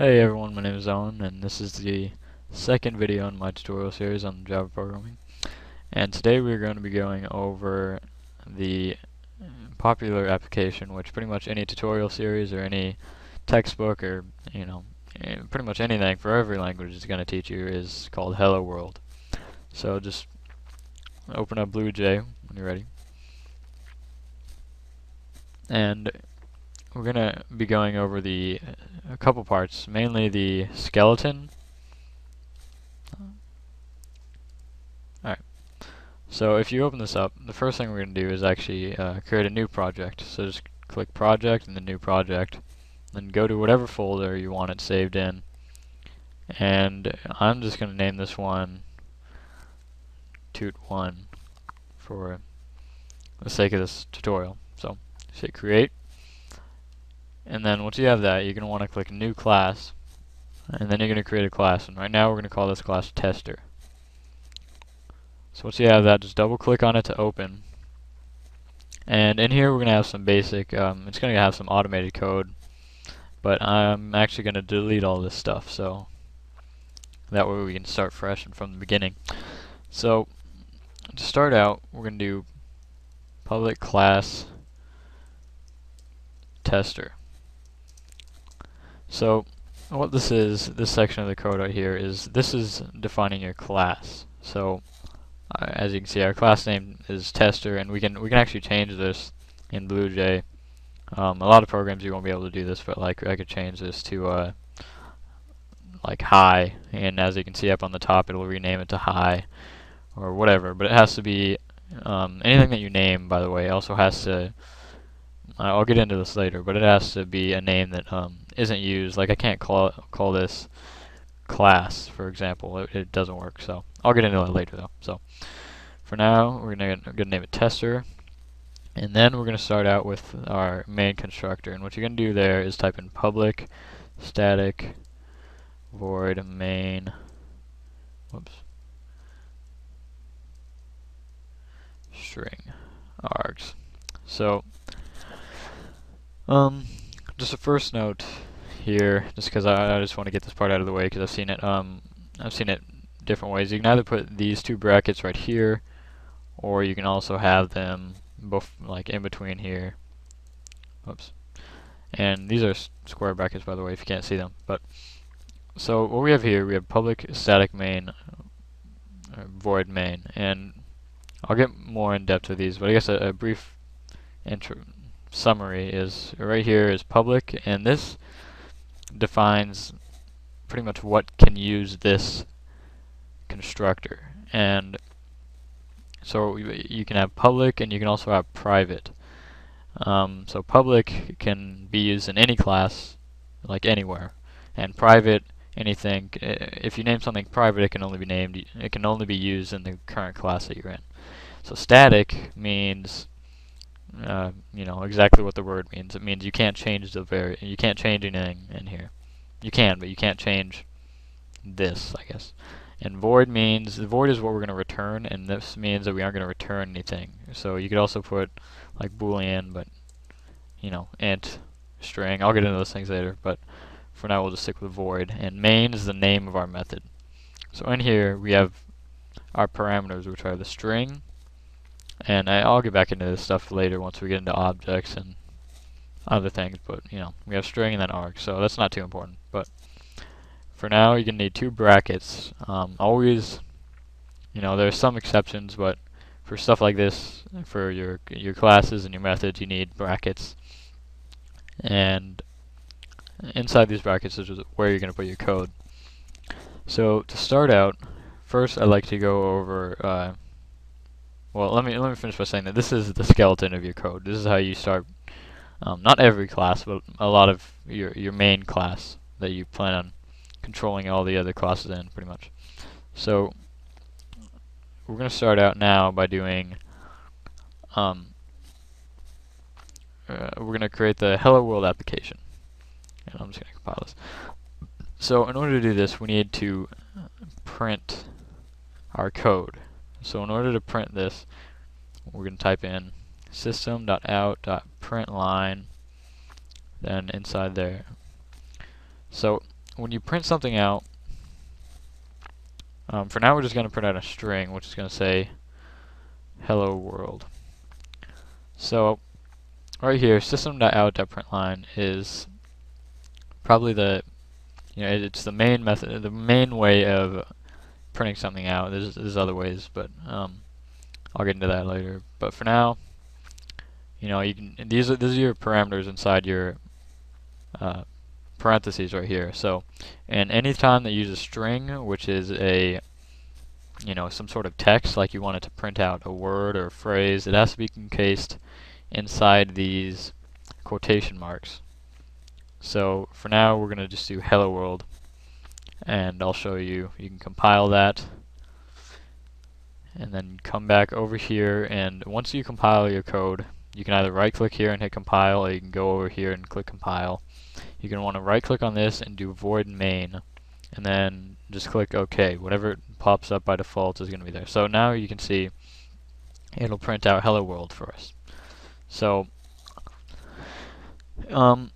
Hey everyone, my name is Owen, and this is the second video in my tutorial series on Java programming. And today we're going to be going over the popular application, which pretty much any tutorial series or any textbook or, you know, eh, pretty much anything for every language is going to teach you is called Hello World. So just open up BlueJ when you're ready. And we're going to be going over the a couple parts, mainly the skeleton. Alright, so if you open this up, the first thing we're going to do is actually uh, create a new project. So just click project and the new project, then go to whatever folder you want it saved in. And I'm just going to name this one Toot1 for the sake of this tutorial. So, hit create and then once you have that, you're going to want to click New Class. And then you're going to create a class. And right now we're going to call this class Tester. So once you have that, just double click on it to open. And in here we're going to have some basic, um, it's going to have some automated code. But I'm actually going to delete all this stuff. So that way we can start fresh and from the beginning. So to start out, we're going to do public class tester. So what this is, this section of the code right here, is this is defining your class. So uh, as you can see, our class name is tester, and we can we can actually change this in BlueJ. Um, a lot of programs you won't be able to do this, but like I could change this to uh, like high, and as you can see up on the top, it'll rename it to high or whatever. But it has to be um, anything that you name. By the way, also has to. I'll get into this later, but it has to be a name that um, isn't used. Like I can't call call this class, for example. It, it, doesn't work. So I'll get into that later though. So for now, we're gonna, we're gonna name it tester, and then we're gonna start out with our main constructor. And what you're gonna do there is type in public static void main. Whoops. String args. So um, just a first note here, just because I, I, just want to get this part out of the way, because I've seen it. Um, I've seen it different ways. You can either put these two brackets right here, or you can also have them both like in between here. Oops. And these are square brackets, by the way, if you can't see them. But so what we have here, we have public static main, uh, void main, and I'll get more in depth with these, but I guess a, a brief intro summary is right here is public, and this defines pretty much what can use this constructor. And so you can have public and you can also have private. Um, so public can be used in any class, like anywhere, and private anything. If you name something private, it can only be named. It can only be used in the current class that you're in. So static means uh, you know exactly what the word means. It means you can't change the very you can't change anything in here. You can, but you can't change this, I guess. And void means the void is what we're going to return, and this means that we aren't going to return anything. So you could also put like boolean, but you know, int, string. I'll get into those things later, but for now we'll just stick with void. And main is the name of our method. So in here we have our parameters, which are the string, and I, will get back into this stuff later once we get into objects and other things, but you know, we have string and then arg, so that's not too important. But for now, you're gonna need two brackets. Um, always, you know, there's some exceptions, but for stuff like this, for your your classes and your methods, you need brackets. And inside these brackets is where you're gonna put your code. So to start out, first I'd like to go over uh, well, let me let me finish by saying that this is the skeleton of your code. This is how you start. Um, not every class, but a lot of your your main class that you plan on controlling all the other classes in, pretty much. So we're going to start out now by doing. Um, uh, we're going to create the Hello World application, and I'm just going to compile this. So in order to do this, we need to print our code. So in order to print this, we're going to type in system.out.println then inside there. So when you print something out, um, for now we're just going to print out a string, which is going to say hello world. So right here, system.out.println is probably the you know it's the main method, the main way of printing something out. There's there's other ways, but um, I'll get into that later. But for now, you know you can these are these are your parameters inside your uh, parentheses right here. So, and any time that you use a string, which is a you know some sort of text, like you want it to print out a word or a phrase, it has to be encased inside these quotation marks. So for now, we're going to just do hello world, and I'll show you. You can compile that, and then come back over here, and once you compile your code, you can either right click here and hit compile, or you can go over here and click compile you're going to want to right click on this and do void main and then just click OK. Whatever pops up by default is going to be there. So now you can see it'll print out hello world for us. So um,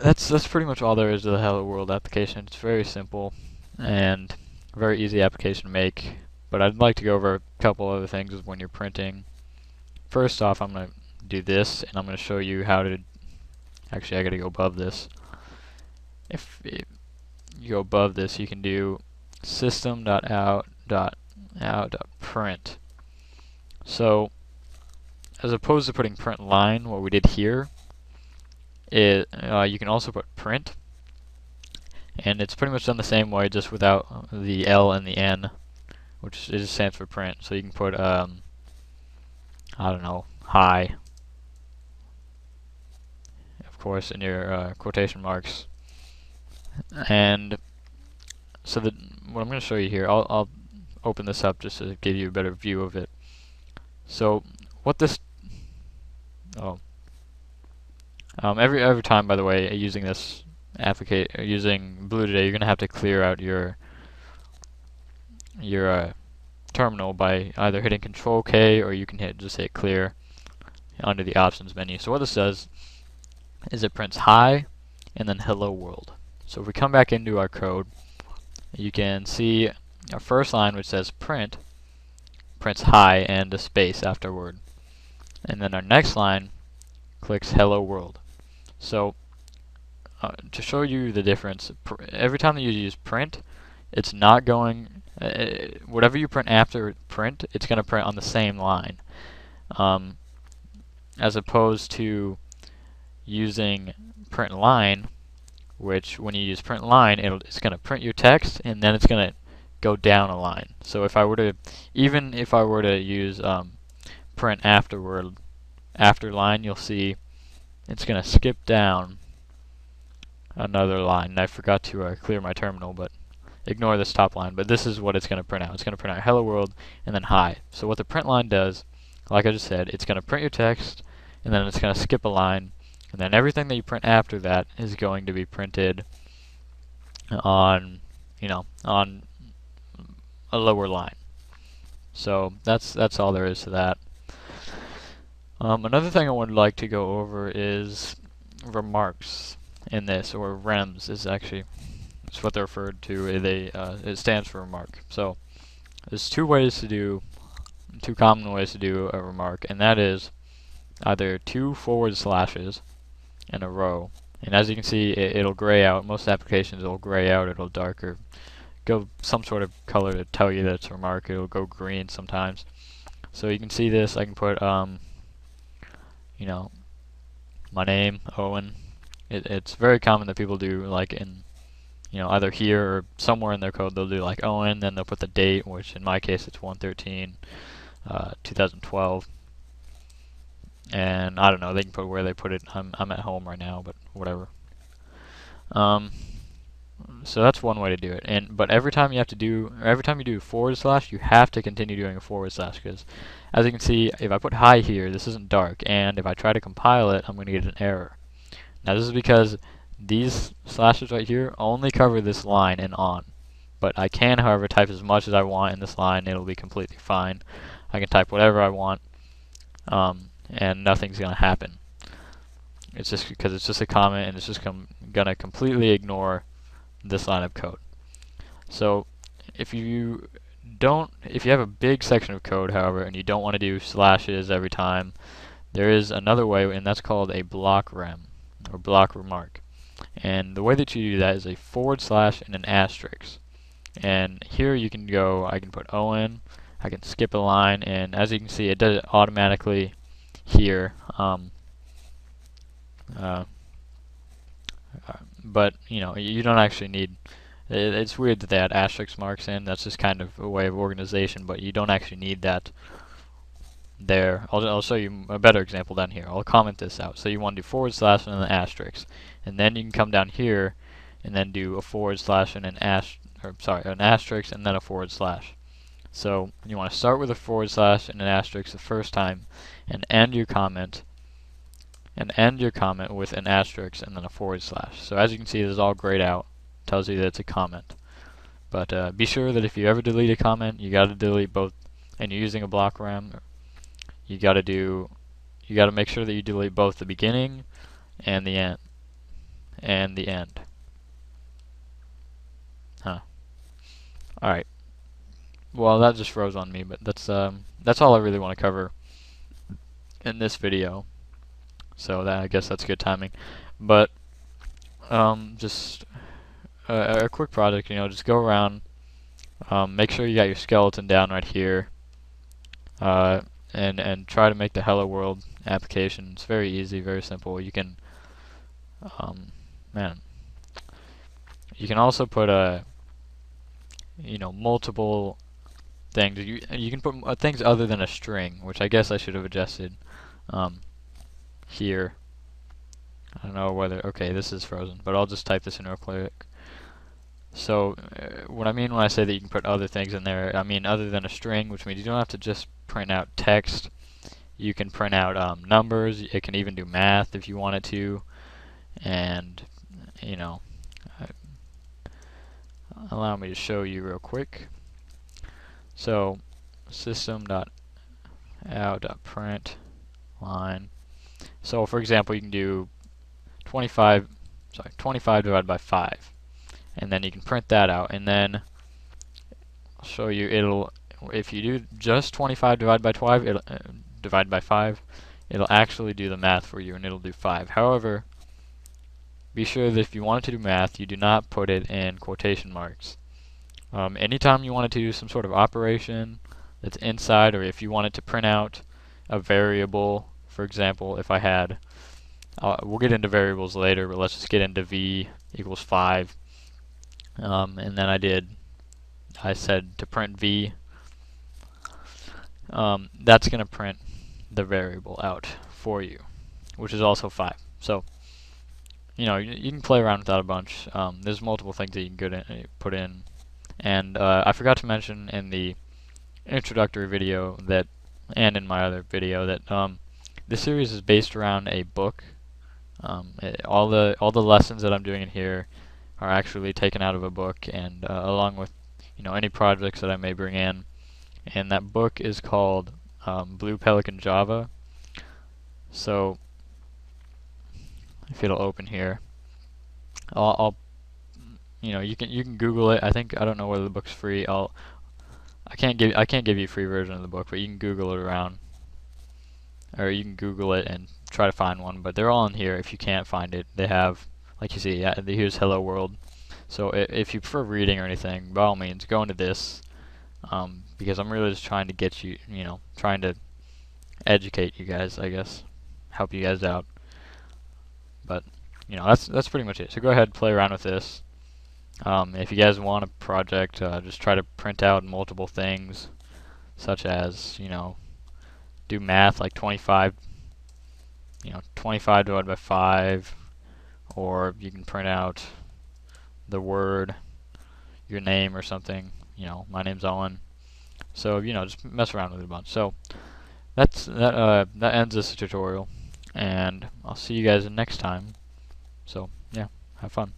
that's that's pretty much all there is to the hello world application. It's very simple and very easy application to make. But I'd like to go over a couple other things when you're printing. First off, I'm going to do this, and I'm going to show you how to... Actually, I got to go above this if you go above this, you can do system.out.out.print. So, as opposed to putting print line, what we did here, it, uh, you can also put print, and it's pretty much done the same way, just without the L and the N, which just stands for print. So you can put, um, I don't know, hi, of course, in your uh, quotation marks and so the, what I'm going to show you here, I'll, I'll open this up just to give you a better view of it. So what this, oh, um, every every time, by the way, using this application, using Blue today, you're to have to clear out your your uh, terminal by either hitting Control K or you can hit just hit clear under the options menu. So what this does is it prints hi and then hello world. So if we come back into our code, you can see our first line which says print, prints hi and a space afterward. And then our next line clicks hello world. So uh, to show you the difference, every time that you use print, it's not going, uh, whatever you print after print, it's going to print on the same line. Um, as opposed to using print line, which when you use print line, it's going to print your text and then it's going to go down a line. So if I were to, even if I were to use um, print afterward, after line, you'll see it's going to skip down another line. I forgot to uh, clear my terminal, but ignore this top line. But this is what it's going to print out. It's going to print out hello world and then hi. So what the print line does, like I just said, it's going to print your text and then it's going to skip a line and then everything that you print after that is going to be printed on, you know, on a lower line. So that's that's all there is to that. Um, another thing I would like to go over is remarks in this, or rems is actually it's what they're referred to. They uh, it stands for remark. So there's two ways to do, two common ways to do a remark, and that is either two forward slashes in a row. And as you can see, it, will gray out. Most applications it'll gray out, it'll darker. Go some sort of color to tell you that it's a remark. It'll go green sometimes. So you can see this. I can put, um, you know, my name, Owen. It, it's very common that people do like in, you know, either here or somewhere in their code they'll do like Owen, then they'll put the date, which in my case it's 113, uh, 2012 and I don't know, they can put where they put it. I'm, I'm at home right now, but whatever. Um, so that's one way to do it. And but every time you have to do, every time you do forward slash, you have to continue doing a forward slash because, as you can see, if I put high here, this isn't dark, and if I try to compile it, I'm going to get an error. Now this is because these slashes right here only cover this line and on. But I can, however, type as much as I want in this line. It'll be completely fine. I can type whatever I want. Um, and nothing's going to happen. It's just because it's just a comment and it's just com gonna completely ignore this line of code. So if you don't, if you have a big section of code, however, and you don't want to do slashes every time, there is another way, and that's called a block rem, or block remark. And the way that you do that is a forward slash and an asterisk. And here you can go, I can put Owen, I can skip a line, and as you can see, it does it automatically here. Um, uh, but, you know, you don't actually need it, it's weird that they had asterisk marks in. That's just kind of a way of organization, but you don't actually need that there. I'll, I'll show you a better example down here. I'll comment this out. So you want to do forward slash and then asterisk. And then you can come down here and then do a forward slash and an asterisk, or sorry, an asterisk and then a forward slash. So you want to start with a forward slash and an asterisk the first time and end your comment and end your comment with an asterisk and then a forward slash. So as you can see, this is all grayed out tells you that it's a comment. But uh, be sure that if you ever delete a comment, you got to delete both, and you're using a block rem, you got to do, you got to make sure that you delete both the beginning and the end, and the end. Huh. All right. Well, that just froze on me, but that's um, that's all I really want to cover in this video. So that I guess that's good timing. But um, just a, a quick project, you know, just go around, um, make sure you got your skeleton down right here, uh, and and try to make the Hello World application. It's very easy, very simple. You can, um, man, you can also put a, you know, multiple things. You you can put uh, things other than a string, which I guess I should have adjusted um, here. I don't know whether, okay, this is frozen, but I'll just type this in real quick. So uh, what I mean when I say that you can put other things in there, I mean other than a string, which means you don't have to just print out text. You can print out um, numbers. It can even do math if you wanted to. And, you know, uh, allow me to show you real quick. So system.out.print line. So for example, you can do 25, sorry, 25 divided by 5 and then you can print that out. And then I'll show you it'll if you do just 25 divided by 12 it'll uh, divide by 5 it'll actually do the math for you and it'll do 5 however be sure that if you want to do math you do not put it in quotation marks. Um, anytime you wanted to do some sort of operation that's inside or if you wanted to print out a variable for example if I had uh, we'll get into variables later but let's just get into v equals 5 um, and then I did I said to print v um, that's going to print the variable out for you which is also 5 so you know you, you can play around with that a bunch. Um, there's multiple things that you can in, put in. And uh, I forgot to mention in the introductory video that and in my other video that um, this series is based around a book. Um, it, all the all the lessons that I'm doing in here are actually taken out of a book and uh, along with you know any projects that I may bring in. And that book is called um, Blue Pelican Java. So if it'll open here I'll, I'll, you know you can you can Google it. I think I don't know whether the book's free. I'll I can't give I can't give you a free version of the book but you can Google it around or you can Google it and try to find one but they're all in here if you can't find it they have like you see, yeah, here's Hello World. So if you prefer reading or anything, by all means, go into this, um, because I'm really just trying to get you, you know, trying to educate you guys, I guess, help you guys out. But you know, that's that's pretty much it. So go ahead, and play around with this. Um, if you guys want a project, uh, just try to print out multiple things, such as you know, do math like 25, you know, 25 divided by 5 or you can print out the word, your name or something. You know, my name's Owen. So you know, just mess around with it a bunch. So that's that. Uh, that ends this tutorial, and I'll see you guys next time. So yeah, have fun.